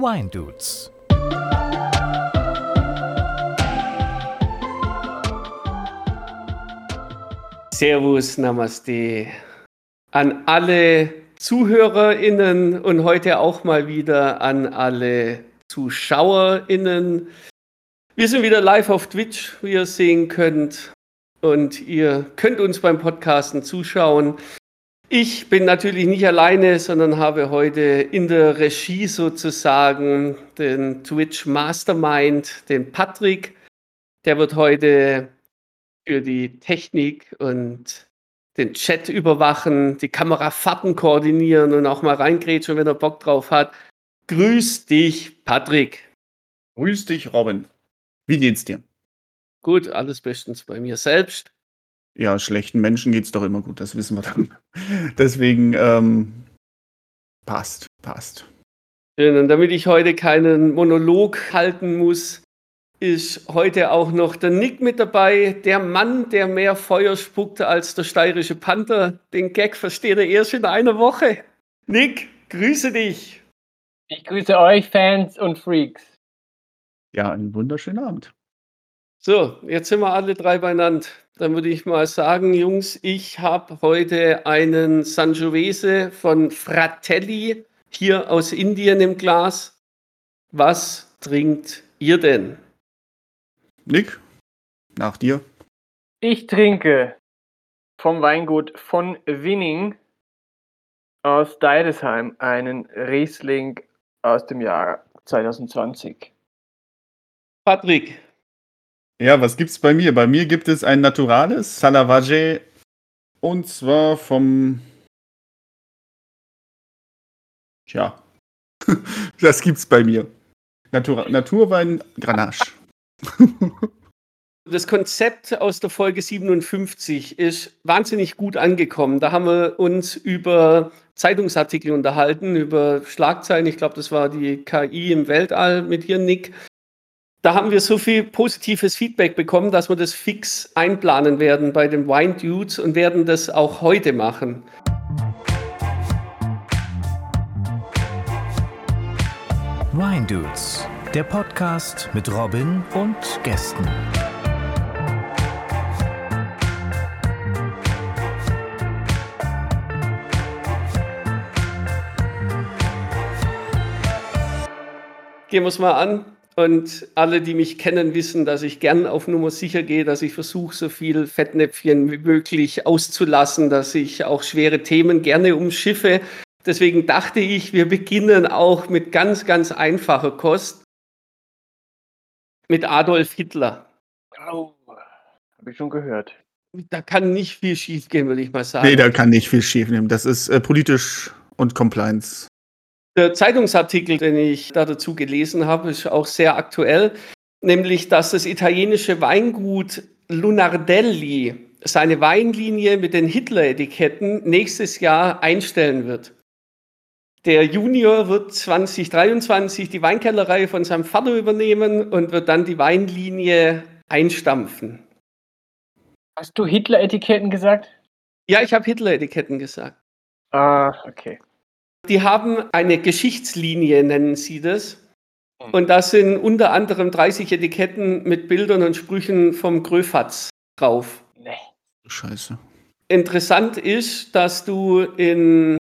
Wine Dudes. Servus, Namaste an alle ZuhörerInnen und heute auch mal wieder an alle ZuschauerInnen. Wir sind wieder live auf Twitch, wie ihr sehen könnt. Und ihr könnt uns beim Podcasten zuschauen. Ich bin natürlich nicht alleine, sondern habe heute in der Regie sozusagen den Twitch Mastermind, den Patrick. Der wird heute für die Technik und den Chat überwachen, die Kamerafahrten koordinieren und auch mal reingrätschen, wenn er Bock drauf hat. Grüß dich, Patrick. Grüß dich, Robin. Wie geht's dir? Gut, alles bestens bei mir selbst. Ja, schlechten Menschen geht's doch immer gut, das wissen wir dann. Deswegen ähm, passt, passt. Schön, und damit ich heute keinen Monolog halten muss, ist heute auch noch der Nick mit dabei, der Mann, der mehr Feuer spuckt als der steirische Panther. Den Gag versteht er erst in einer Woche. Nick, grüße dich. Ich grüße euch, Fans und Freaks. Ja, einen wunderschönen Abend. So, jetzt sind wir alle drei beieinander. Dann würde ich mal sagen, Jungs, ich habe heute einen Sangiovese von Fratelli hier aus Indien im Glas. Was trinkt ihr denn? Nick, nach dir. Ich trinke vom Weingut von Winning aus Deidesheim einen Riesling aus dem Jahr 2020. Patrick. Ja, was gibt's bei mir? Bei mir gibt es ein Naturales Salavage und zwar vom Tja. das gibt's bei mir. Natura Naturwein Grenache. Das Konzept aus der Folge 57 ist wahnsinnig gut angekommen. Da haben wir uns über Zeitungsartikel unterhalten, über Schlagzeilen. Ich glaube, das war die KI im Weltall mit dir, Nick. Da haben wir so viel positives Feedback bekommen, dass wir das fix einplanen werden bei den Wine Dudes und werden das auch heute machen. Wine Dudes, der Podcast mit Robin und Gästen. Gehen wir es mal an. Und alle, die mich kennen, wissen, dass ich gern auf Nummer sicher gehe, dass ich versuche, so viel Fettnäpfchen wie möglich auszulassen, dass ich auch schwere Themen gerne umschiffe. Deswegen dachte ich, wir beginnen auch mit ganz, ganz einfacher Kost. Mit Adolf Hitler. Oh, habe ich schon gehört. Da kann nicht viel schiefgehen, würde ich mal sagen. Nee, da kann nicht viel schiefnehmen. Das ist äh, politisch und Compliance. Der Zeitungsartikel, den ich da dazu gelesen habe, ist auch sehr aktuell, nämlich dass das italienische Weingut Lunardelli seine Weinlinie mit den Hitler-Etiketten nächstes Jahr einstellen wird. Der Junior wird 2023 die Weinkellerei von seinem Vater übernehmen und wird dann die Weinlinie einstampfen. Hast du Hitler-Etiketten gesagt? Ja, ich habe Hitler-Etiketten gesagt. Ah, okay. Die haben eine Geschichtslinie, nennen sie das. Und da sind unter anderem 30 Etiketten mit Bildern und Sprüchen vom Gröfatz drauf. Nee. Scheiße. Interessant ist, dass du in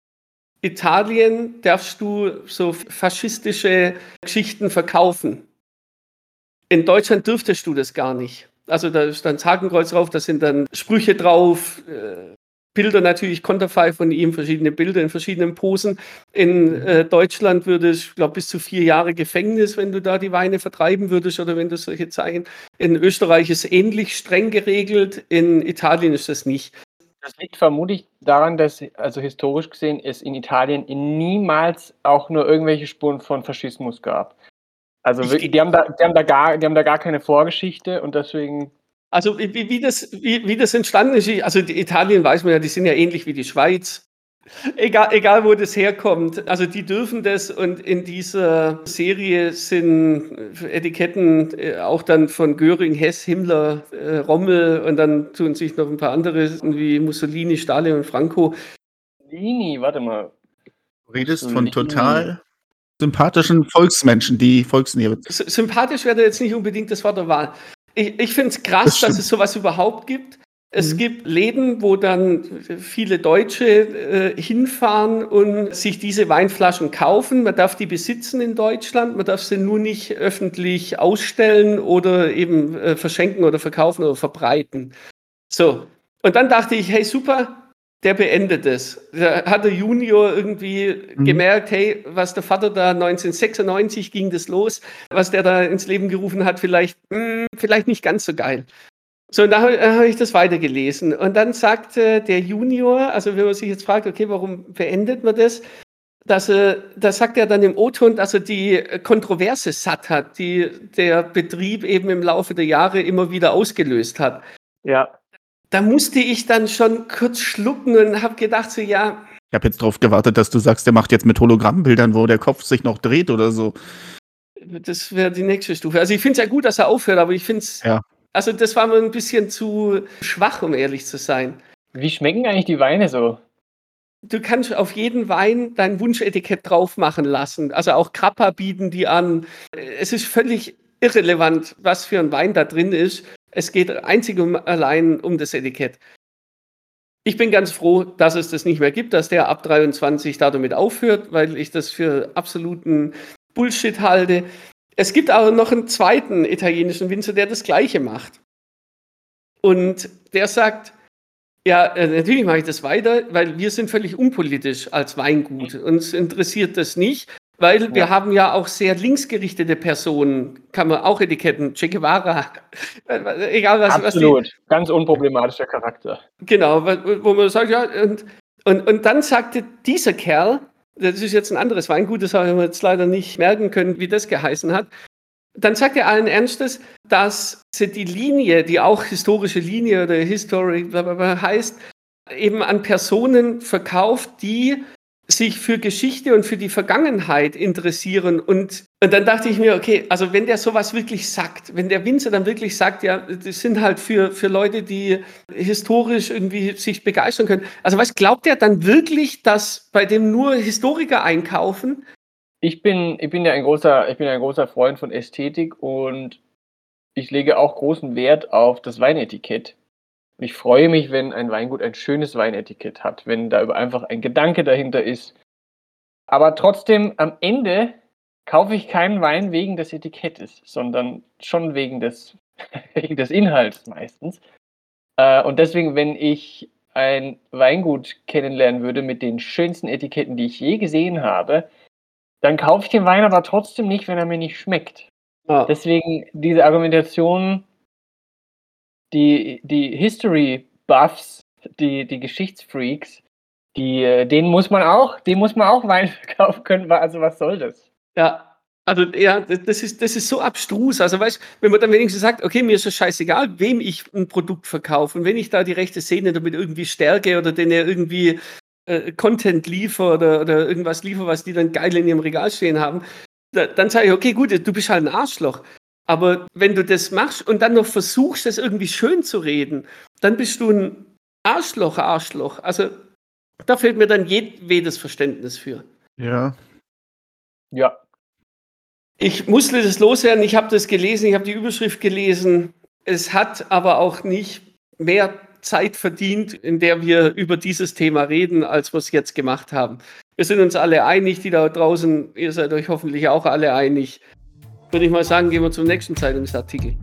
Italien darfst du so faschistische Geschichten verkaufen. In Deutschland dürftest du das gar nicht. Also da ist dann das Hakenkreuz drauf, da sind dann Sprüche drauf, äh, Bilder natürlich, Konterfei von ihm, verschiedene Bilder in verschiedenen Posen. In äh, Deutschland würde es, glaube bis zu vier Jahre Gefängnis, wenn du da die Weine vertreiben würdest oder wenn du solche Zeichen. In Österreich ist ähnlich streng geregelt, in Italien ist das nicht. Das liegt vermutlich daran, dass, also historisch gesehen, es in Italien niemals auch nur irgendwelche Spuren von Faschismus gab. Also Ich- die haben, da, die, haben da gar, die haben da gar keine Vorgeschichte und deswegen Also wie, wie, das, wie, wie das entstanden ist, also die Italien weiß man ja, die sind ja ähnlich wie die Schweiz. Egal, egal wo das herkommt, also die dürfen das und in dieser Serie sind Etiketten äh, auch dann von Göring, Hess, Himmler, äh, Rommel und dann tun sich noch ein paar andere wie Mussolini, Stalin und Franco. Lini, warte mal. Du redest von total sympathischen Volksmenschen, die Volksnähe. Sympathisch wäre jetzt nicht unbedingt das Wort der Wahl. Ich, ich finde es krass, das dass es sowas überhaupt gibt. Es mhm. gibt Läden, wo dann viele Deutsche äh, hinfahren und sich diese Weinflaschen kaufen. Man darf die besitzen in Deutschland, man darf sie nur nicht öffentlich ausstellen oder eben äh, verschenken oder verkaufen oder verbreiten. So, und dann dachte ich, hey super, der beendet es. Da hat der Junior irgendwie mhm. gemerkt, hey, was der Vater da 1996 ging das los, was der da ins Leben gerufen hat, vielleicht, mh, hm, vielleicht nicht ganz so geil. So, und da habe hab ich das weitergelesen. Und dann sagte der Junior, also wenn man sich jetzt fragt, okay, warum beendet man das? Dass er, da sagt er dann im O-Ton, dass er die Kontroverse satt hat, die der Betrieb eben im Laufe der Jahre immer wieder ausgelöst hat. Ja. Da musste ich dann schon kurz schlucken und habe gedacht, so ja. Ich habe jetzt darauf gewartet, dass du sagst, der macht jetzt mit Hologrammbildern, wo der Kopf sich noch dreht oder so. Das wäre die nächste Stufe. Also ich finde es ja gut, dass er aufhört, aber ich finde es ja. Also das war mir ein bisschen zu schwach, um ehrlich zu sein. Wie schmecken eigentlich die Weine so? Du kannst auf jeden Wein dein Wunschetikett drauf machen lassen. Also auch Krapper bieten die an. Es ist völlig irrelevant, was für ein Wein da drin ist. Es geht einzig und allein um das Etikett. Ich bin ganz froh, dass es das nicht mehr gibt, dass der ab 23 da damit aufhört, weil ich das für absoluten Bullshit halte. Es gibt aber noch einen zweiten italienischen Winzer, der das Gleiche macht. Und der sagt, ja, äh, natürlich mache ich das weiter, weil wir sind völlig unpolitisch als Weingut. Uns interessiert das nicht, weil ja. wir haben ja auch sehr linksgerichtete Personen, kann man auch Etiketten, Che Guevara, egal was. Absolut, was die, ganz unproblematischer Charakter. Genau, wo man sagt, ja, und, und, und dann sagte dieser Kerl, das ist jetzt ein anderes Weingut, das haben wir jetzt leider nicht merken können, wie das geheißen hat. Dann sagt er allen Ernstes, dass sie die Linie, die auch historische Linie oder History heißt, eben an Personen verkauft, die sich für Geschichte und für die Vergangenheit interessieren. Und, und dann dachte ich mir, okay, also wenn der sowas wirklich sagt, wenn der Winzer dann wirklich sagt, ja, das sind halt für, für Leute, die historisch irgendwie sich begeistern können. Also was glaubt er dann wirklich, dass bei dem nur Historiker einkaufen? Ich bin, ich bin ja ein großer, ich bin ein großer Freund von Ästhetik und ich lege auch großen Wert auf das Weinetikett. Und ich freue mich, wenn ein Weingut ein schönes Weinetikett hat, wenn da einfach ein Gedanke dahinter ist. Aber trotzdem, am Ende kaufe ich keinen Wein wegen des Etikettes, sondern schon wegen des, wegen des Inhalts meistens. Äh, und deswegen, wenn ich ein Weingut kennenlernen würde mit den schönsten Etiketten, die ich je gesehen habe, dann kaufe ich den Wein aber trotzdem nicht, wenn er mir nicht schmeckt. Ah. Deswegen diese Argumentation die, die History-Buffs, die, die Geschichtsfreaks, die, äh, denen muss man auch, denen muss man auch Wein verkaufen können. Also was soll das? Ja, also ja, das ist, das ist so abstrus. Also weißt wenn man dann wenigstens sagt, okay, mir ist es scheißegal, wem ich ein Produkt verkaufe und wenn ich da die rechte Szene damit irgendwie stärke oder denen irgendwie äh, Content liefere oder, oder irgendwas liefere, was die dann geil in ihrem Regal stehen haben, da, dann sage ich, okay, gut, du bist halt ein Arschloch. Aber wenn du das machst und dann noch versuchst, das irgendwie schön zu reden, dann bist du ein Arschloch, Arschloch. Also da fehlt mir dann jedes Verständnis für. Ja. Ja. Ich musste das loswerden, ich habe das gelesen, ich habe die Überschrift gelesen. Es hat aber auch nicht mehr Zeit verdient, in der wir über dieses Thema reden, als wir es jetzt gemacht haben. Wir sind uns alle einig, die da draußen, ihr seid euch hoffentlich auch alle einig würde ich mal sagen, gehen wir zum nächsten Zeitungsartikel.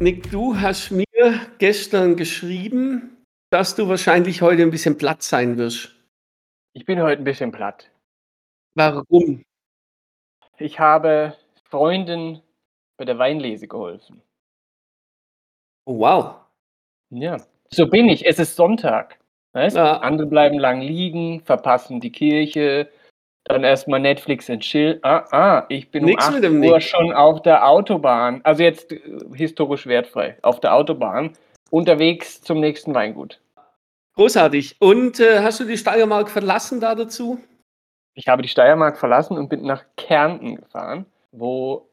Nick, du hast mir gestern geschrieben, dass du wahrscheinlich heute ein bisschen platt sein wirst. Ich bin heute ein bisschen platt. Warum? Ich habe Freunden bei der Weinlese geholfen. Oh, wow. Ja, so bin ich. Es ist Sonntag. Weißt? Ja. Andere bleiben lang liegen, verpassen die Kirche, dann erstmal Netflix und Chill. Ah, ah, ich bin Nix um 8 Uhr Nick. schon auf der Autobahn, also jetzt äh, historisch wertfrei, auf der Autobahn, unterwegs zum nächsten Weingut. Großartig. Und äh, hast du die Steiermark verlassen da dazu? Ich habe die Steiermark verlassen und bin nach Kärnten gefahren, wo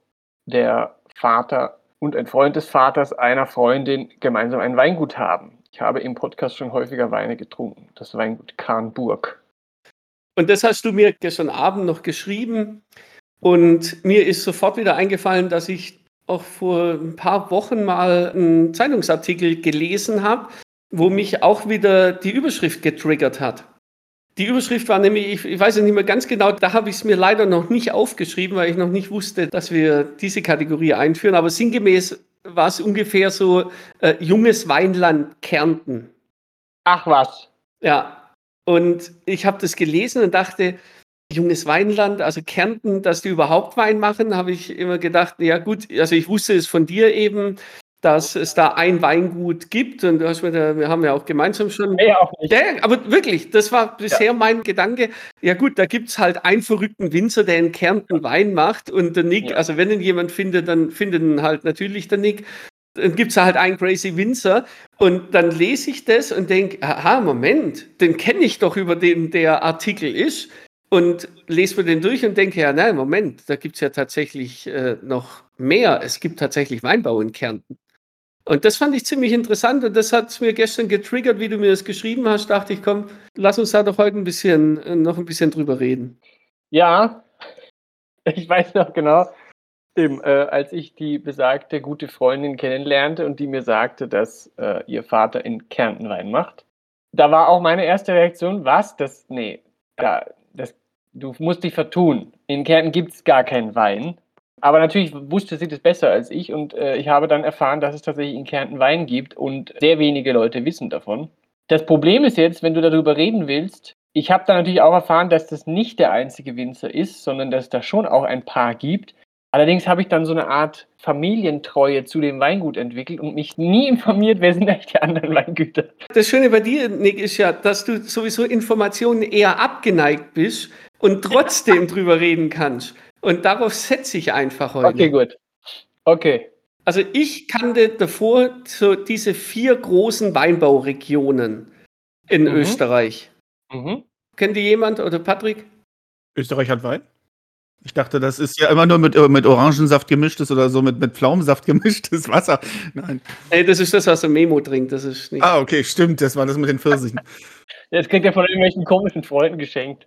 der Vater und ein Freund des Vaters einer Freundin gemeinsam ein Weingut haben. Ich habe im Podcast schon häufiger Weine getrunken. Das Weingut Karnburg. Und das hast du mir gestern Abend noch geschrieben. Und mir ist sofort wieder eingefallen, dass ich auch vor ein paar Wochen mal einen Zeitungsartikel gelesen habe, wo mich auch wieder die Überschrift getriggert hat. Die Überschrift war nämlich, ich, ich weiß nicht mehr ganz genau, da habe ich es mir leider noch nicht aufgeschrieben, weil ich noch nicht wusste, dass wir diese Kategorie einführen. Aber sinngemäß war es ungefähr so äh, junges Weinland Kärnten. Ach was. Ja. Und ich habe das gelesen und dachte, junges Weinland, also Kärnten, dass die überhaupt Wein machen, habe ich immer gedacht, ja gut, also ich wusste es von dir eben, dass es da ein Weingut gibt und du hast mir da, wir haben ja auch gemeinsam schon. Nee, auch nicht. Ja, aber wirklich, das war bisher ja. mein Gedanke. Ja gut, da gibt es halt einen verrückten Winzer, der in Kärnten Wein macht und der Nick, ja. also wenn ihn jemand findet, dann findet ihn halt natürlich der Nick. Dann gibt es halt einen Crazy Winzer und dann lese ich das und denke, aha, Moment, den kenne ich doch, über den der Artikel ist und lese mir den durch und denke, ja, nein, Moment, da gibt es ja tatsächlich äh, noch mehr. Es gibt tatsächlich Weinbau in Kärnten. Und das fand ich ziemlich interessant und das hat mir gestern getriggert, wie du mir das geschrieben hast. Dachte ich, komm, lass uns da doch heute ein bisschen, äh, noch ein bisschen drüber reden. Ja, ich weiß noch genau, eben, äh, als ich die besagte gute Freundin kennenlernte und die mir sagte, dass äh, ihr Vater in Kärnten Wein macht. Da war auch meine erste Reaktion, was? Das, nee, da, das, du musst dich vertun. In Kärnten gibt es gar keinen Wein. Aber natürlich wusste sie das besser als ich und äh, ich habe dann erfahren, dass es tatsächlich in Kärnten Wein gibt und sehr wenige Leute wissen davon. Das Problem ist jetzt, wenn du darüber reden willst, ich habe dann natürlich auch erfahren, dass das nicht der einzige Winzer ist, sondern dass es da schon auch ein paar gibt. Allerdings habe ich dann so eine Art Familientreue zu dem Weingut entwickelt und mich nie informiert, wer sind eigentlich die anderen Weingüter. Das Schöne bei dir, Nick, ist ja, dass du sowieso Informationen eher abgeneigt bist und trotzdem drüber reden kannst. Und darauf setze ich einfach heute. Okay, gut. Okay. Also ich kannte davor so diese vier großen Weinbauregionen in mhm. Österreich. Mhm. Kennt die jemand oder Patrick? Österreich hat Wein? Ich dachte, das ist ja immer nur mit, mit Orangensaft gemischtes oder so mit, mit Pflaumensaft gemischtes Wasser. Nein. Nee, das ist das, was der Memo trinkt. Das ist nicht. Ah, okay, stimmt. Das war das mit den Pfirsichen. Das kriegt er von irgendwelchen komischen Freunden geschenkt.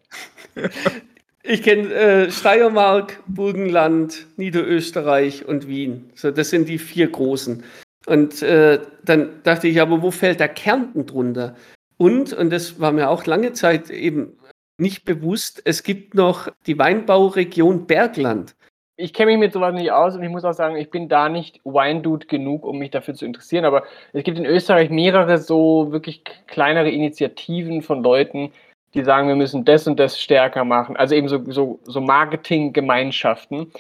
Ich kenne äh, Steiermark, Burgenland, Niederösterreich und Wien. So, das sind die vier großen. Und äh, dann dachte ich, aber wo fällt der Kärnten drunter? Und, und das war mir auch lange Zeit eben nicht bewusst, es gibt noch die Weinbauregion Bergland. Ich kenne mich mit sowas nicht aus und ich muss auch sagen, ich bin da nicht Wine-Dude genug, um mich dafür zu interessieren. Aber es gibt in Österreich mehrere so wirklich kleinere Initiativen von Leuten, die sagen, wir müssen das und das stärker machen. Also eben so, so, so Marketinggemeinschaften.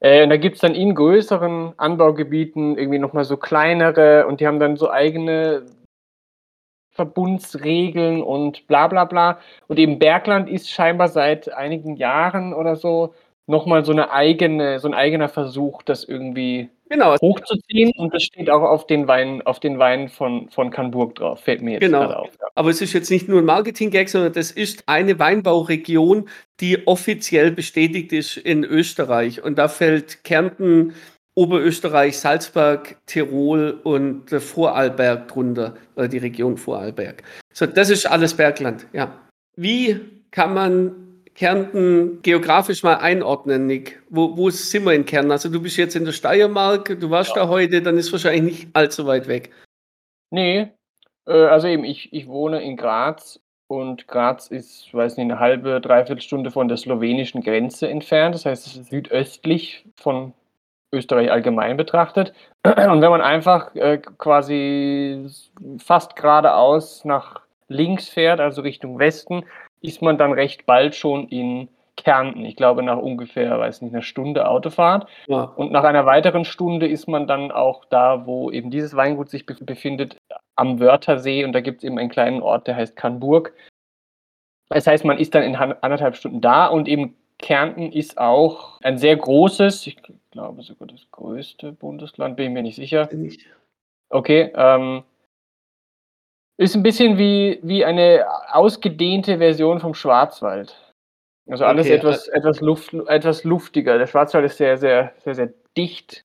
Äh, da gibt es dann in größeren Anbaugebieten irgendwie nochmal so kleinere und die haben dann so eigene Verbundsregeln und bla bla bla. Und eben Bergland ist scheinbar seit einigen Jahren oder so nochmal so eine eigene, so ein eigener Versuch, das irgendwie genau. hochzuziehen. Und das steht auch auf den Weinen, auf den Weinen von, von Canburg drauf, fällt mir jetzt genau. gerade auf. Aber es ist jetzt nicht nur ein Marketing-Gag, sondern das ist eine Weinbauregion, die offiziell bestätigt ist in Österreich. Und da fällt Kärnten, Oberösterreich, Salzburg, Tirol und Vorarlberg drunter, oder die Region Vorarlberg. So, das ist alles Bergland, ja. Wie kann man Kärnten geografisch mal einordnen, Nick? Wo, wo sind wir in Kärnten? Also du bist jetzt in der Steiermark, du warst ja. da heute, dann ist wahrscheinlich nicht allzu weit weg. Nee, also eben, ich, ich wohne in Graz und Graz ist, weiß nicht, eine halbe, dreiviertel Stunde von der slowenischen Grenze entfernt. Das heißt, es ist südöstlich von Österreich allgemein betrachtet. Und wenn man einfach äh, quasi fast geradeaus nach links fährt, also Richtung Westen, ist man dann recht bald schon in Kärnten. Ich glaube, nach ungefähr, weiß nicht, einer Stunde Autofahrt. Ja. Und nach einer weiteren Stunde ist man dann auch da, wo eben dieses Weingut sich befindet, am Wörthersee. Und da gibt es eben einen kleinen Ort, der heißt Kannburg. Das heißt, man ist dann in anderthalb Stunden da und eben Kärnten ist auch ein sehr großes, ich glaube sogar das größte Bundesland, bin ich mir nicht sicher. Okay, ähm, ist ein bisschen wie, wie eine ausgedehnte Version vom Schwarzwald. Also alles okay, etwas, also etwas, Luft, etwas luftiger. Der Schwarzwald ist sehr, sehr, sehr, sehr dicht.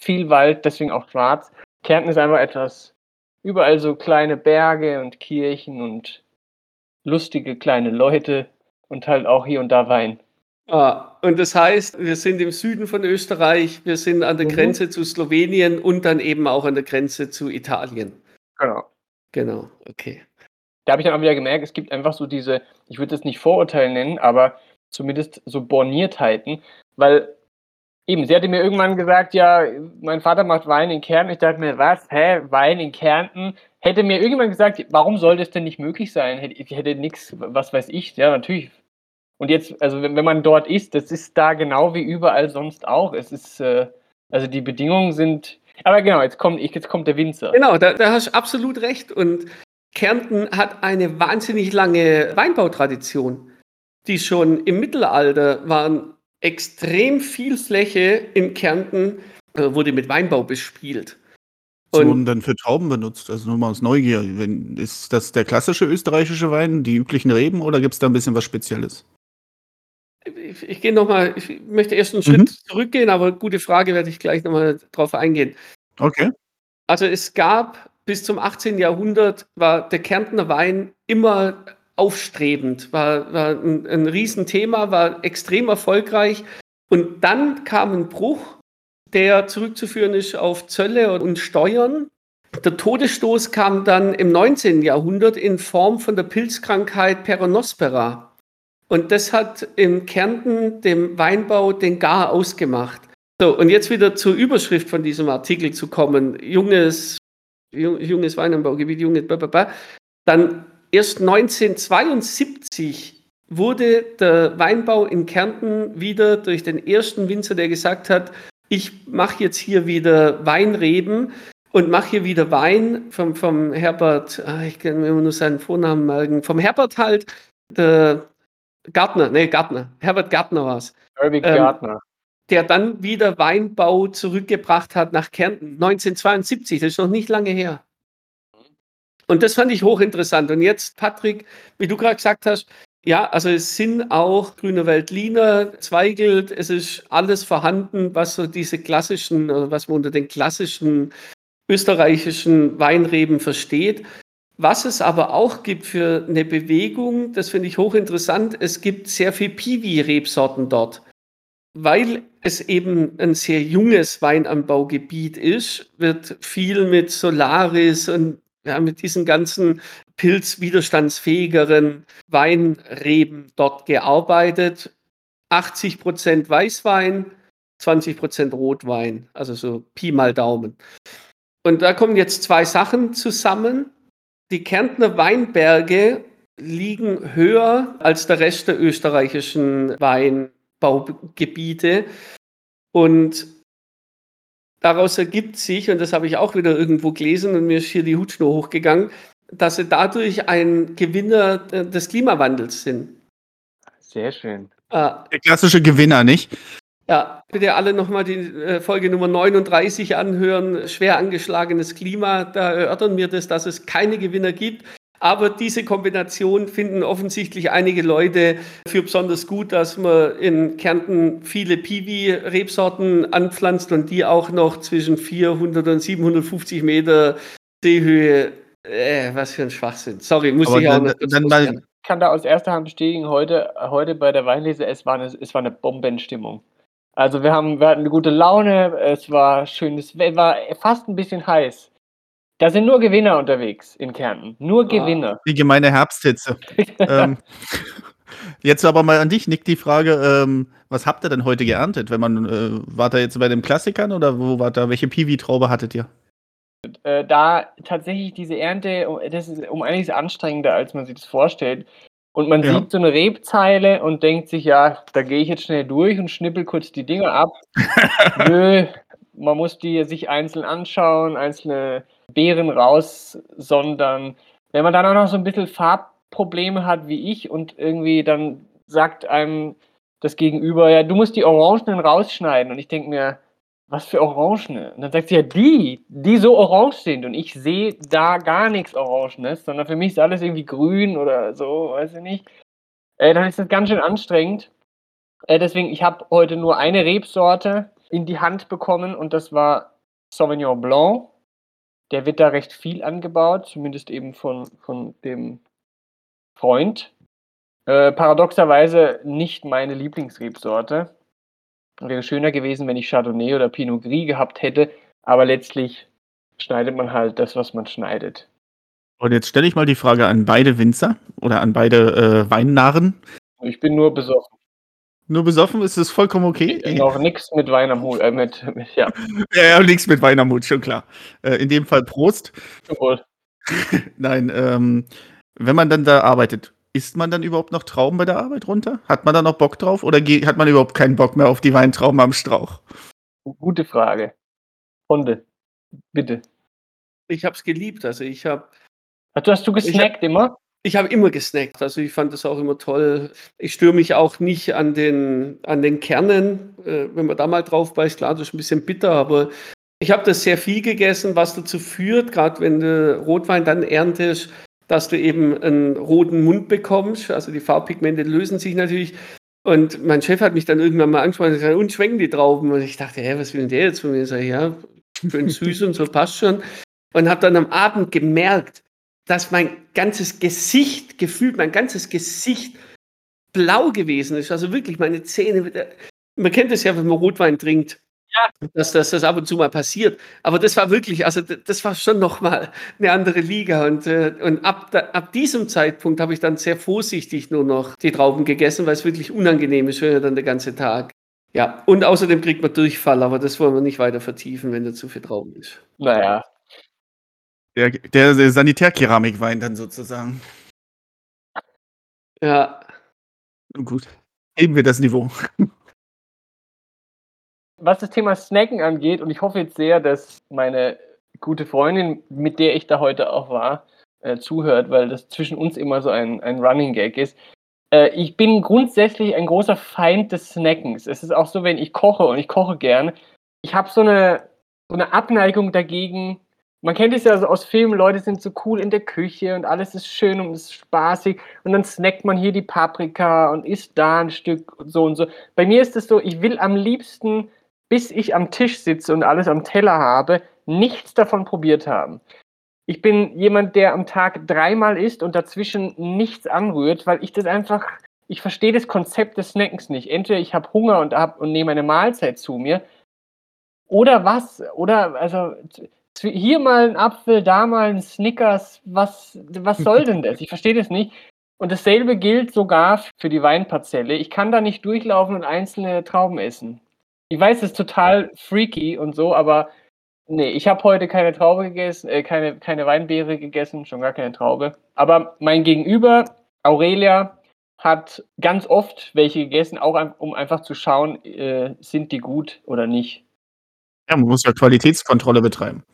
Viel Wald, deswegen auch schwarz. Kärnten ist einfach etwas Überall so kleine Berge und Kirchen und lustige kleine Leute und halt auch hier und da Wein. Ah, und das heißt, wir sind im Süden von Österreich, wir sind an der Mhm. Grenze zu Slowenien und dann eben auch an der Grenze zu Italien. Genau. Genau, okay. Da habe ich dann auch wieder gemerkt, es gibt einfach so diese, ich würde es nicht Vorurteile nennen, aber zumindest so Borniertheiten, weil eben, sie hatte mir irgendwann gesagt, ja, mein Vater macht Wein in Kärnten. Ich dachte mir, was, hä, Wein in Kärnten? Hätte mir irgendjemand gesagt, warum sollte es denn nicht möglich sein? Ich hätte nichts, was weiß ich, ja, natürlich. Und jetzt, also wenn, wenn man dort ist, das ist da genau wie überall sonst auch. Es ist, äh, also die Bedingungen sind, aber genau, jetzt kommt, jetzt kommt der Winzer. Genau, da, da hast du absolut recht. Und Kärnten hat eine wahnsinnig lange Weinbautradition, die schon im Mittelalter waren extrem viel Fläche in Kärnten äh, wurde mit Weinbau bespielt. Und wurden dann für Trauben benutzt? Also nur mal aus Neugier. Wenn, ist das der klassische österreichische Wein, die üblichen Reben oder gibt es da ein bisschen was Spezielles? ich, ich gehe noch mal, ich möchte erst einen Mhm. Schritt zurückgehen, aber gute Frage, werde ich gleich noch mal drauf eingehen. Okay. Also es gab bis zum 18. Jahrhundert war der Kärntner Wein immer aufstrebend, war, war ein, ein Riesenthema, war extrem erfolgreich. Und dann kam ein Bruch, der zurückzuführen ist auf Zölle und Steuern. Der Todesstoß kam dann im 19. Jahrhundert in Form von der Pilzkrankheit Peronospora. Und das hat in Kärnten dem Weinbau den Gar ausgemacht. So, und jetzt wieder zur Überschrift von diesem Artikel zu kommen. Junges, jung- junges Weinanbaugebiet, junge, blablabla. Dann erst 1972 wurde der Weinbau in Kärnten wieder durch den ersten Winzer, der gesagt hat, ich mache jetzt hier wieder Weinreben und mache hier wieder Wein vom, vom Herbert, ah, ich kann mir immer nur seinen Vornamen merken, vom Herbert halt, der Gartner, nee, Gartner, Herbert Gartner war es Herbie Ähm, Gärtner. der dann wieder Weinbau zurückgebracht hat nach Kärnten. 1972, das ist noch nicht lange her. Und das fand ich hochinteressant. Und jetzt, Patrick, wie du gerade gesagt hast, ja, also es sind auch Grüne Veltliner, Zweigelt, es ist alles vorhanden, was so diese klassischen, oder was man unter den klassischen österreichischen Weinreben versteht. Was es aber auch gibt für eine Bewegung, das finde ich hochinteressant, es gibt sehr viel Piwi-Rebsorten dort. Weil es eben ein sehr junges Weinanbaugebiet ist, wird viel mit Solaris und ja, mit diesen ganzen pilzwiderstandsfähigeren Weinreben dort gearbeitet. 80 Prozent Weißwein, 20 Prozent Rotwein, also so Pi mal Daumen. Und da kommen jetzt zwei Sachen zusammen. Die Kärntner Weinberge liegen höher als der Rest der österreichischen Weinbaugebiete. Und daraus ergibt sich, und das habe ich auch wieder irgendwo gelesen und mir ist hier die Hutschnur hochgegangen, dass sie dadurch ein Gewinner äh, des Klimawandels sind. Sehr schön. Äh, Der klassische Gewinner, nicht? ja, bitte alle nochmal die äh, Folge Nummer 39 anhören. Schwer angeschlagenes Klima. Da erörtern wir das, dass es keine Gewinner gibt. Aber diese Kombination finden offensichtlich einige Leute für besonders gut, dass man in Kärnten viele Piwi-Rebsorten anpflanzt und die auch noch zwischen 400 und 750 Meter Seehöhe. Äh, was für ein Schwachsinn. Sorry, muss Aber ich auch dann- noch kurz dann. Ich kann da aus erster Hand bestätigen, heute, heute bei der Weinlese, es war, eine, es war eine Bombenstimmung. Also wir, haben, wir hatten eine gute Laune, es war schönes war fast ein bisschen heiß. Da sind nur Gewinner unterwegs in Kärnten. Nur Ah. Gewinner. Die gemeine Herbsthitze. ähm, jetzt aber mal an dich, Nick, die Frage, ähm, was habt ihr denn heute geerntet? Wenn man, äh, wart ihr jetzt bei den Klassikern oder wo wart ihr, welche Piwi-Traube hattet ihr? äh, da tatsächlich diese Ernte, das ist um einiges anstrengender, als man sich das vorstellt. Und man Ja. sieht so eine Rebzeile und denkt sich, ja, da gehe ich jetzt schnell durch und schnippel kurz die Dinger ab. Nö, man muss die sich einzeln anschauen, einzelne Beeren raussondern. Wenn man dann auch noch so ein bisschen Farbprobleme hat wie ich und irgendwie dann sagt einem das Gegenüber, ja, du musst die Orangenen rausschneiden. Und ich denke mir, was für Orangene? Und dann sagt sie ja, die, die so orange sind. Und ich sehe da gar nichts Orangenes, sondern für mich ist alles irgendwie grün oder so, weiß ich nicht. Äh, dann ist das ganz schön anstrengend. Äh, deswegen, ich habe heute nur eine Rebsorte in die Hand bekommen und das war Sauvignon Blanc. der wird da recht viel angebaut, zumindest eben von, von dem Freund. Äh, paradoxerweise nicht meine Lieblingsrebsorte. Wäre schöner gewesen, wenn ich Chardonnay oder Pinot Gris gehabt hätte, aber letztlich schneidet man halt das, was man schneidet. Und jetzt stelle ich mal die Frage an beide Winzer oder an beide äh, Weinnarren. Ich bin nur besoffen. Nur besoffen ist es vollkommen okay. Ich, noch nichts mit Wein am Hut. Äh, mit, mit, ja. ja, ja nichts mit Wein am Hut, schon klar. Äh, in dem Fall Prost. Wohl. Nein, ähm, wenn man dann da arbeitet, isst man dann überhaupt noch Trauben bei der Arbeit runter? Hat man da noch Bock drauf oder hat man überhaupt keinen Bock mehr auf die Weintrauben am Strauch? Gute Frage. Hunde, bitte. Ich habe es geliebt. Also ich habe. Hast du gesnackt hab, immer? Ich habe immer gesnackt. Also ich fand das auch immer toll. Ich störe mich auch nicht an den, an den Kernen. Äh, wenn man da mal drauf beißt, klar, das ist ein bisschen bitter, aber ich habe das sehr viel gegessen, was dazu führt, gerade wenn du Rotwein dann erntest, dass du eben einen roten Mund bekommst. Also die Farbpigmente lösen sich natürlich. Und mein Chef hat mich dann irgendwann mal angesprochen und gesagt, und schwenken die Trauben. Und ich dachte, hä, was will denn der jetzt von mir? Ich sage, ja, schön süß und so passt schon. Und habe dann am Abend gemerkt, dass mein ganzes Gesicht, gefühlt mein ganzes Gesicht blau gewesen ist. Also wirklich meine Zähne. Man kennt es ja, wenn man Rotwein trinkt ja. dass, dass das ab und zu mal passiert. Aber das war wirklich, also das war schon nochmal eine andere Liga. Und, äh, und ab, da, ab diesem Zeitpunkt habe ich dann sehr vorsichtig nur noch die Trauben gegessen, weil es wirklich unangenehm ist, wenn dann der ganze Tag. Ja, und außerdem kriegt man Durchfall, aber das wollen wir nicht weiter vertiefen, wenn da zu viel Trauben ist. Naja. Der, der, der Sanitärkeramikwein dann sozusagen. Ja. Gut. Heben wir das Niveau was das Thema Snacken angeht, und ich hoffe jetzt sehr, dass meine gute Freundin, mit der ich da heute auch war, äh, zuhört, weil das zwischen uns immer so ein, ein Running Gag ist. Äh, ich bin grundsätzlich ein großer Feind des Snackens. Es ist auch so, wenn ich koche und ich koche gern, ich habe so eine, so eine Abneigung dagegen. Man kennt es ja so aus Filmen, Leute sind so cool in der Küche und alles ist schön und ist spaßig und dann snackt man hier die Paprika und isst da ein Stück und so und so. Bei mir ist es so, ich will am liebsten bis ich am Tisch sitze und alles am Teller habe, nichts davon probiert haben. Ich bin jemand, der am Tag dreimal isst und dazwischen nichts anrührt, weil ich das einfach, ich verstehe das Konzept des Snackens nicht. Entweder ich habe Hunger und, hab, und nehme eine Mahlzeit zu mir, oder was? Oder, also, hier mal ein Apfel, da mal ein Snickers, was, was soll denn das? Ich verstehe das nicht. Und dasselbe gilt sogar für die Weinparzelle. Ich kann da nicht durchlaufen und einzelne Trauben essen. Ich weiß, es ist total freaky und so, aber nee, ich habe heute keine Traube gegessen, äh, keine, keine Weinbeere gegessen, schon gar keine Traube. Aber mein Gegenüber, Aurelia, hat ganz oft welche gegessen, auch um einfach zu schauen, äh, sind die gut oder nicht. Ja, man muss ja Qualitätskontrolle betreiben.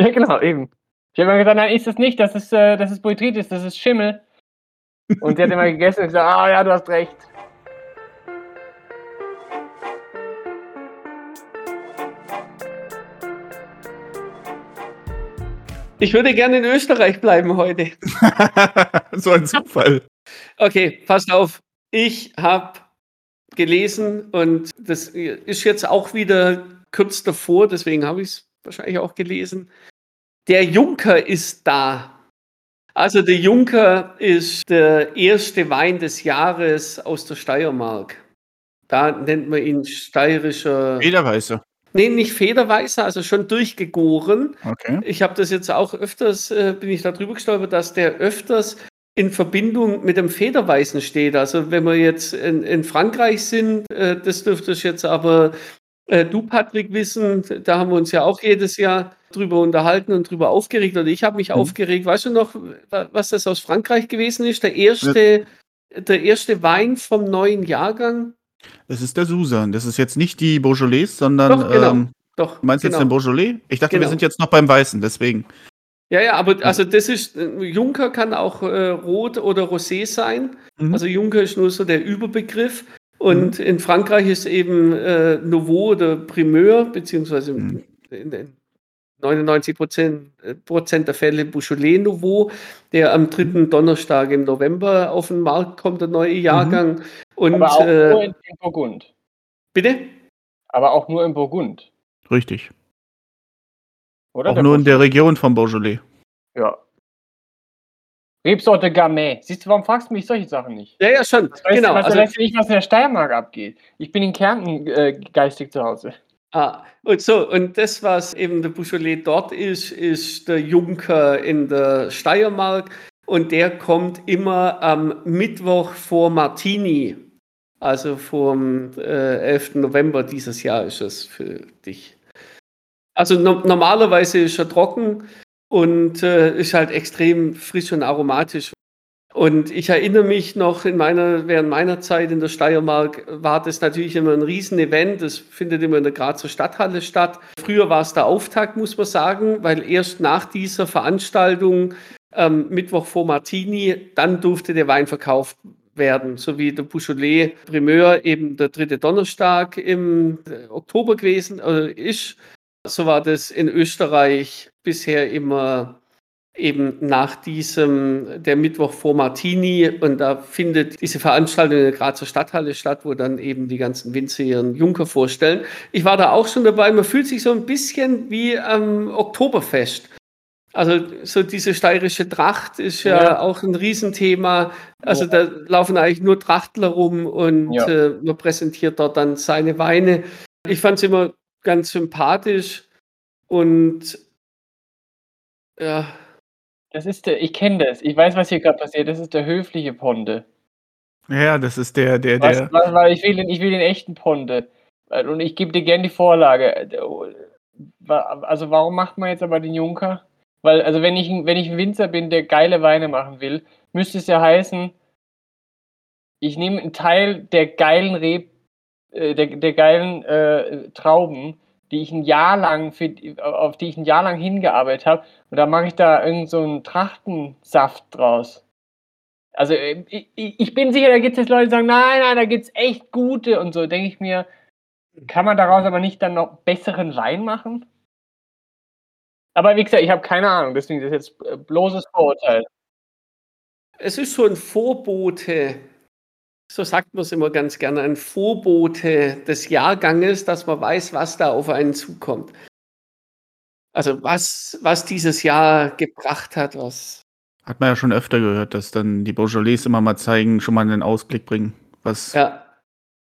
Ja, genau, eben. Ich habe immer gesagt, nein, ist es nicht, das ist, äh, das ist Boitritis, das ist Schimmel. Und sie hat immer gegessen und gesagt, ah ja, du hast recht. Ich würde gerne in Österreich bleiben heute. so ein Zufall. Okay, passt auf. Ich habe gelesen und das ist jetzt auch wieder kurz davor, deswegen habe ich es wahrscheinlich auch gelesen. Der Junker ist da. Also der Junker ist der erste Wein des Jahres aus der Steiermark. Da nennt man ihn steirischer. Federweißer. Nee, nicht federweißer, also schon durchgegoren. Okay. Ich habe das jetzt auch öfters, äh, bin ich darüber gestolpert, dass der öfters in Verbindung mit dem Federweißen steht. Also wenn wir jetzt in, in Frankreich sind, äh, das dürftest jetzt aber äh, du, Patrick, wissen, da haben wir uns ja auch jedes Jahr drüber unterhalten und drüber aufgeregt. Oder ich habe mich mhm. aufgeregt. Weißt du noch, was das aus Frankreich gewesen ist? Der erste, ja. der erste Wein vom neuen Jahrgang? Das ist der Susan. Das ist jetzt nicht die Beaujolais, sondern. Doch, genau. Ähm, Doch, meinst du genau. jetzt den Beaujolais? Ich dachte, genau. wir sind jetzt noch beim Weißen, deswegen. Ja, ja, aber also das ist, Junker kann auch äh, Rot oder Rosé sein. Mhm. Also Junker ist nur so der Überbegriff. Und mhm. in Frankreich ist eben äh, Nouveau oder Primeur, beziehungsweise mhm. in, in 99 Prozent, äh, Prozent der Fälle Beaujolais Nouveau, der am dritten Donnerstag im November auf den Markt kommt, der neue Jahrgang. Mhm. Und, Aber auch äh, nur in, in Burgund. Bitte? Aber auch nur in Burgund. Richtig. Oder? Auch nur in der Region von Beaujolais. Ja. Rebsorte Gamay. Siehst du, warum fragst du mich solche Sachen nicht? Ja, ja, schon. Weißt genau. du, weißt Also, weißt du nicht, was in der Steiermark abgeht? Ich bin in Kärnten äh, geistig zu Hause. ah, und so, und das, was eben der Beaujolais dort ist, ist der Junker in der Steiermark. Und der kommt immer am Mittwoch vor Martini. Also vom äh, 11. November dieses Jahr ist es für dich. Also no normalerweise ist er trocken und äh, ist halt extrem frisch und aromatisch. Und ich erinnere mich noch in meiner, während meiner Zeit in der Steiermark war das natürlich immer ein Riesenevent. Das findet immer in der Grazer Stadthalle statt. Früher war es der Auftakt, muss man sagen, weil erst nach dieser Veranstaltung ähm, Mittwoch vor Martini, dann durfte der Wein verkauft werden, so wie der Beaujolais Primeur eben der dritte Donnerstag im äh, Oktober gewesen äh, ist. So war das in Österreich bisher immer eben nach diesem, der Mittwoch vor Martini und da findet diese Veranstaltung in der Grazer Stadthalle statt, wo dann eben die ganzen Winzer ihren Junker vorstellen. Ich war da auch schon dabei, man fühlt sich so ein bisschen wie am Oktoberfest. Also so diese steirische Tracht ist ja, Ja. auch ein Riesenthema. Also Ja. da laufen eigentlich nur Trachtler rum und Ja. äh, man präsentiert dort dann seine Weine. Ich fand es immer ganz sympathisch und ja, Das ist der, ich kenne das. Ich weiß, was hier gerade passiert. Das ist der höfliche Ponde. Ja, das ist der, der, der. was, weil ich will, den, ich will den echten Ponde. Und ich gebe dir gerne die Vorlage. Also warum macht man jetzt aber den Junker? Weil, also wenn ich, ein- wenn ich ein Winzer bin, der geile Weine machen will, müsste es ja heißen, ich nehme einen Teil der geilen Reb, äh, der, der geilen äh, Trauben, die ich ein Jahr lang, für, auf die ich ein Jahr lang hingearbeitet habe, und dann mache ich da irgend so Trachtensaft draus. Also äh, ich, ich ich bin sicher, da gibt es jetzt Leute, die sagen, nein, nein, da gibt es echt gute und so. Denke ich mir, kann man daraus aber nicht dann noch besseren Wein machen? Aber wie gesagt, ich habe keine Ahnung, deswegen ist das jetzt äh, bloßes Vorurteil. es ist so ein Vorbote, so sagt man es immer ganz gerne, ein Vorbote des Jahrganges, dass man weiß, was da auf einen zukommt. Also was, was dieses Jahr gebracht hat, was. Hat man ja schon öfter gehört, dass dann die Beaujolais immer mal zeigen, schon mal einen Ausblick bringen, was, Ja,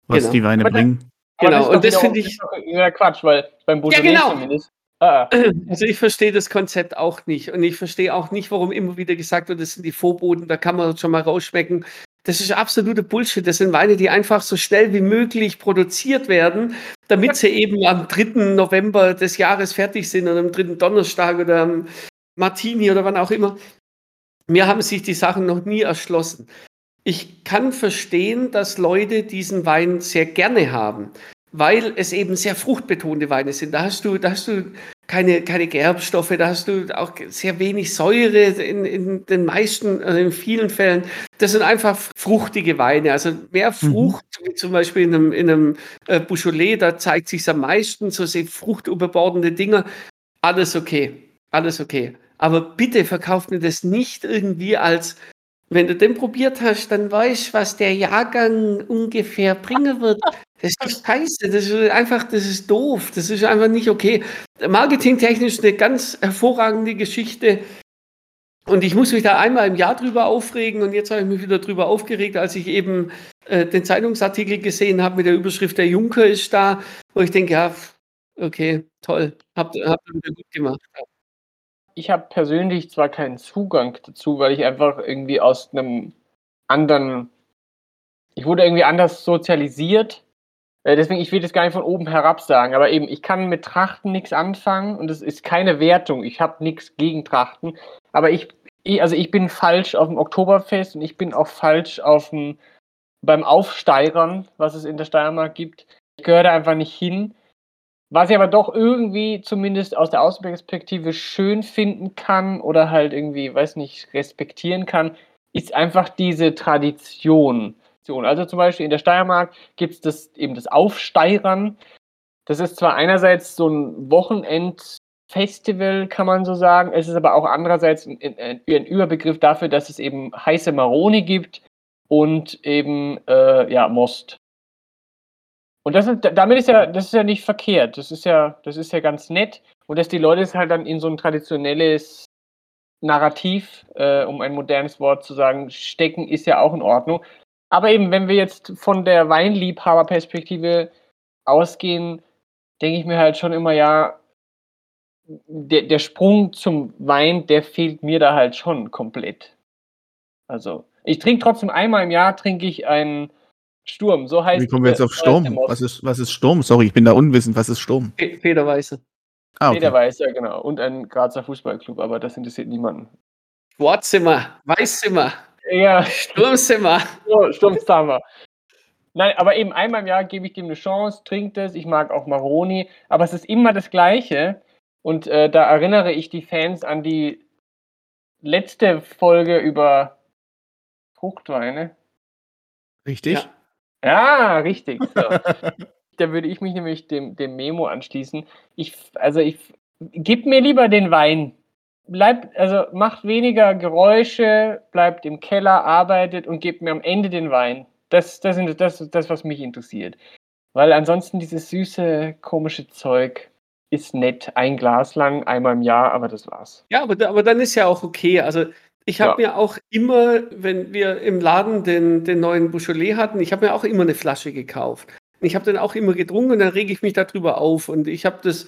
was genau. die Weine Aber da- bringen. Genau, ist und das finde ich- wieder Quatsch, weil beim Beaujolais genau. zumindest. Ah, ah. also ich verstehe das Konzept auch nicht. Und ich verstehe auch nicht, warum immer wieder gesagt wird, das sind die Vorboten, da kann man schon mal rausschmecken. Das ist absolute Bullshit. Das sind Weine, die einfach so schnell wie möglich produziert werden, damit sie eben am 3. November des Jahres fertig sind oder am 3. Donnerstag oder am Martini oder wann auch immer. Mir haben sich die Sachen noch nie erschlossen. Ich kann verstehen, dass Leute diesen Wein sehr gerne haben, weil es eben sehr fruchtbetonte Weine sind. Da hast du, da hast du keine, keine Gerbstoffe, da hast du auch sehr wenig Säure in, in den meisten, also in vielen Fällen. Das sind einfach fruchtige Weine, also mehr Frucht, wie zum Beispiel in einem, in einem äh, Beaujolais, da zeigt sich am meisten, so sehr fruchtüberbordende Dinger. Alles okay, alles okay. Aber bitte verkauft mir das nicht irgendwie als, wenn du den probiert hast, dann weißt du, was der Jahrgang ungefähr bringen wird. Das ist scheiße, das ist einfach, das ist doof, das ist einfach nicht okay. Marketingtechnisch eine ganz hervorragende Geschichte. Und ich muss mich da einmal im Jahr drüber aufregen und jetzt habe ich mich wieder drüber aufgeregt, als ich eben äh, den Zeitungsartikel gesehen habe mit der Überschrift Der Junker ist da, wo ich denke, ja, okay, toll, habt ihr habt ihr wieder gut gemacht. Ich habe persönlich zwar keinen Zugang dazu, weil ich einfach irgendwie aus einem anderen, ich wurde irgendwie anders sozialisiert. Äh, deswegen, ich will das gar nicht von oben herab sagen, aber eben, ich kann mit Trachten nichts anfangen und es ist keine Wertung. Ich habe nichts gegen Trachten, aber ich, also ich bin falsch auf dem Oktoberfest und ich bin auch falsch auf dem, beim Aufsteigern, was es in der Steiermark gibt. Ich gehöre da einfach nicht hin. Was ich aber doch irgendwie zumindest aus der Außenperspektive schön finden kann oder halt irgendwie, weiß nicht, respektieren kann, ist einfach diese Tradition. Also zum Beispiel in der Steiermark gibt es das eben das Aufsteigern. Das ist zwar einerseits so ein Wochenendfestival, kann man so sagen, es ist aber auch andererseits ein, ein, ein Überbegriff dafür, dass es eben heiße Maroni gibt und eben äh, ja, Most. Und das ist, damit ist ja, das ist ja nicht verkehrt. Das ist ja, das ist ja ganz nett. Und dass die Leute es halt dann in so ein traditionelles Narrativ, äh, um ein modernes Wort zu sagen, stecken, ist ja auch in Ordnung. Aber eben, wenn wir jetzt von der Weinliebhaberperspektive ausgehen, denke ich mir halt schon immer, ja, der, der Sprung zum Wein, der fehlt mir da halt schon komplett. Also, ich trinke trotzdem einmal im Jahr, trinke ich einen Sturm, so heißt Wie kommen wir jetzt auf Sturm? Was ist, was ist Sturm? Sorry, ich bin da unwissend. Was ist Sturm? Federweise. Ah, okay. Federweiß, ja genau. Und ein Grazer Fußballclub, aber das interessiert niemanden. Schwarzimmer, Weißzimmer, Ja, Sturmzimmer. so, Sturmzimmer. Nein, aber eben einmal im Jahr gebe ich dem eine Chance, trinkt es. Ich mag auch Maroni, aber es ist immer das Gleiche. Und äh, da erinnere ich die Fans an die letzte Folge über Fruchtweine. Richtig? Ja. Ja, richtig. So. da würde ich mich nämlich dem, dem Memo anschließen. Ich, also ich, gib mir lieber den Wein. Bleibt, also macht weniger Geräusche, bleibt im Keller, arbeitet und gebt mir am Ende den Wein. Das, das, sind, das ist das, was mich interessiert. Weil ansonsten dieses süße, komische Zeug ist nett. Ein Glas lang, einmal im Jahr, aber das war's. Ja, aber, aber dann ist ja auch okay. Also ich habe Ja. mir auch immer, wenn wir im Laden den, den neuen Beaujolais hatten, ich habe mir auch immer eine Flasche gekauft. Ich habe den auch immer getrunken und dann rege ich mich darüber auf. Und ich habe das,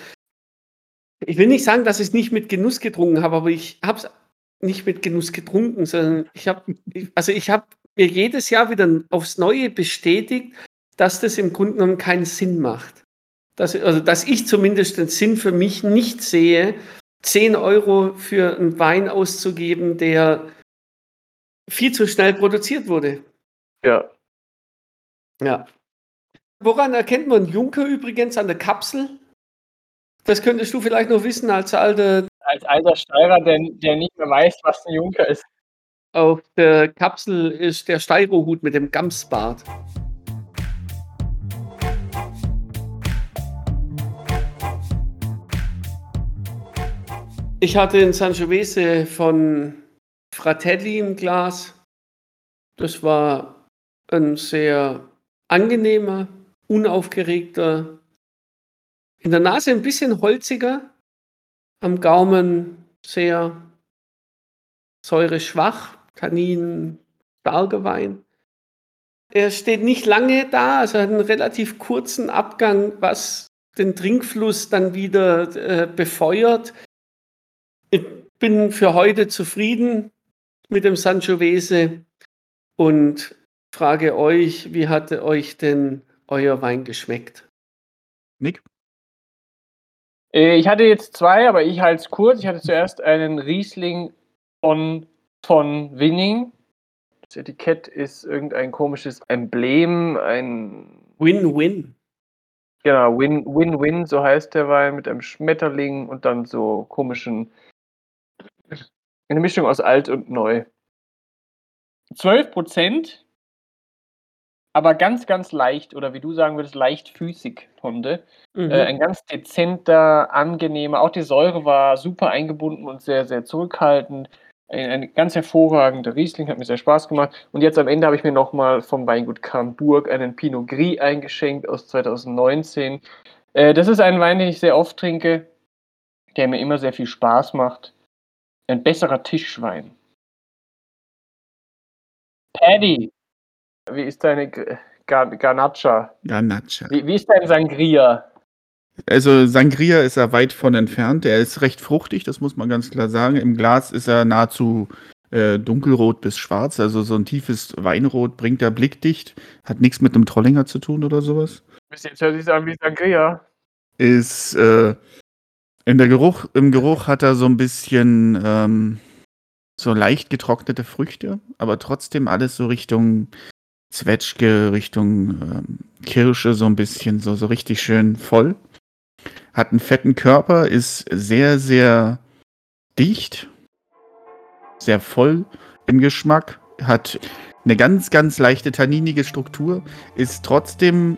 ich will nicht sagen, dass ich es nicht mit Genuss getrunken habe, aber ich habe es nicht mit Genuss getrunken, sondern ich habe, also ich habe mir jedes Jahr wieder aufs Neue bestätigt, dass das im Grunde genommen keinen Sinn macht. Dass, also, dass ich zumindest den Sinn für mich nicht sehe, 10 Euro für einen Wein auszugeben, der viel zu schnell produziert wurde. Ja. Ja. Woran erkennt man Junker übrigens an der Kapsel? Das könntest du vielleicht noch wissen als alter. Als alter Steirer, der, der nicht mehr weiß, was ein Junker ist. Auf der Kapsel ist der Steirohut mit dem Gamsbart. Ich hatte einen Sangiovese von Fratelli im Glas. Das war ein sehr angenehmer, unaufgeregter, in der Nase ein bisschen holziger, am Gaumen sehr säureschwach, Tannin, starker Wein. Er steht nicht lange da, also hat einen relativ kurzen Abgang, was den Trinkfluss dann wieder äh, befeuert. Ich bin für heute zufrieden mit dem Sangiovese und frage euch, wie hatte euch denn euer Wein geschmeckt? Nick? Äh, Ich hatte jetzt zwei, aber ich halte es kurz. Ich hatte zuerst einen Riesling von, von Winning. Das Etikett ist irgendein komisches Emblem, ein Win-win. genau, Win- Win-Win, so heißt der Wein, mit einem Schmetterling und dann so komischen, eine Mischung aus alt und neu. 12 Prozent, aber ganz, ganz leicht, oder wie du sagen würdest, leichtfüßig, Honde. Mhm. Äh, ein ganz dezenter, angenehmer, auch die Säure war super eingebunden und sehr, sehr zurückhaltend. Ein, ein ganz hervorragender Riesling, hat mir sehr Spaß gemacht. Und jetzt am Ende habe ich mir nochmal vom Weingut Camburg einen Pinot Gris eingeschenkt aus 2019. Äh, das ist ein Wein, den ich sehr oft trinke, der mir immer sehr viel Spaß macht. Ein besserer Tischwein. Paddy, wie ist deine Gar Garnacha? Garnacha. Wie, wie ist dein Sangria? Also Sangria ist er weit von entfernt. Er ist recht fruchtig, das muss man ganz klar sagen. Im Glas ist er nahezu äh, dunkelrot bis schwarz. Also so ein tiefes Weinrot bringt er blickdicht. Hat nichts mit einem Trollinger zu tun oder sowas. Bis jetzt hört sich an wie Sangria. Ist äh, in der Geruch, im Geruch hat er so ein bisschen ähm, so leicht getrocknete Früchte, aber trotzdem alles so Richtung Zwetschge, Richtung ähm, Kirsche, so ein bisschen, so, so richtig schön voll. Hat einen fetten Körper, ist sehr, sehr dicht, sehr voll im Geschmack, hat eine ganz, ganz leichte tanninige Struktur, ist trotzdem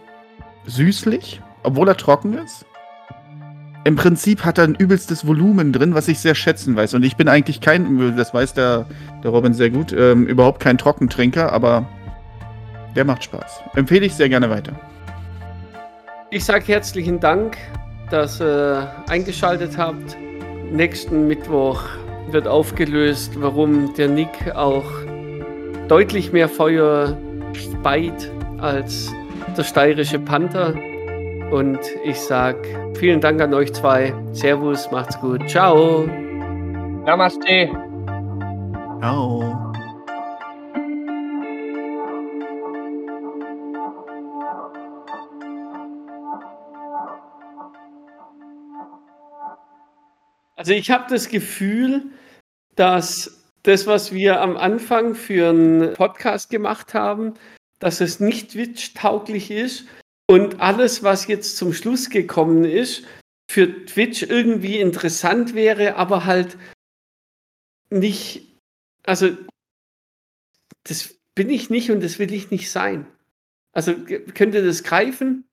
süßlich, obwohl er trocken ist. Im Prinzip hat er ein übelstes Volumen drin, was ich sehr schätzen weiß. Und ich bin eigentlich kein, das weiß der, der Robin sehr gut, ähm, überhaupt kein Trockentrinker, aber der macht Spaß. Empfehle ich sehr gerne weiter. Ich sage herzlichen Dank dass ihr eingeschaltet habt. Nächsten Mittwoch wird aufgelöst, warum der Nick auch deutlich mehr Feuer speit als der steirische Panther. Und ich sag vielen Dank an euch zwei. Servus, macht's gut. Ciao. Namaste. Ciao. Also ich habe das Gefühl, dass das, was wir am Anfang für einen Podcast gemacht haben, dass es nicht Twitch-tauglich ist und alles, was jetzt zum Schluss gekommen ist, für Twitch irgendwie interessant wäre, aber halt nicht, also das bin ich nicht und das will ich nicht sein. Also könnt ihr das greifen?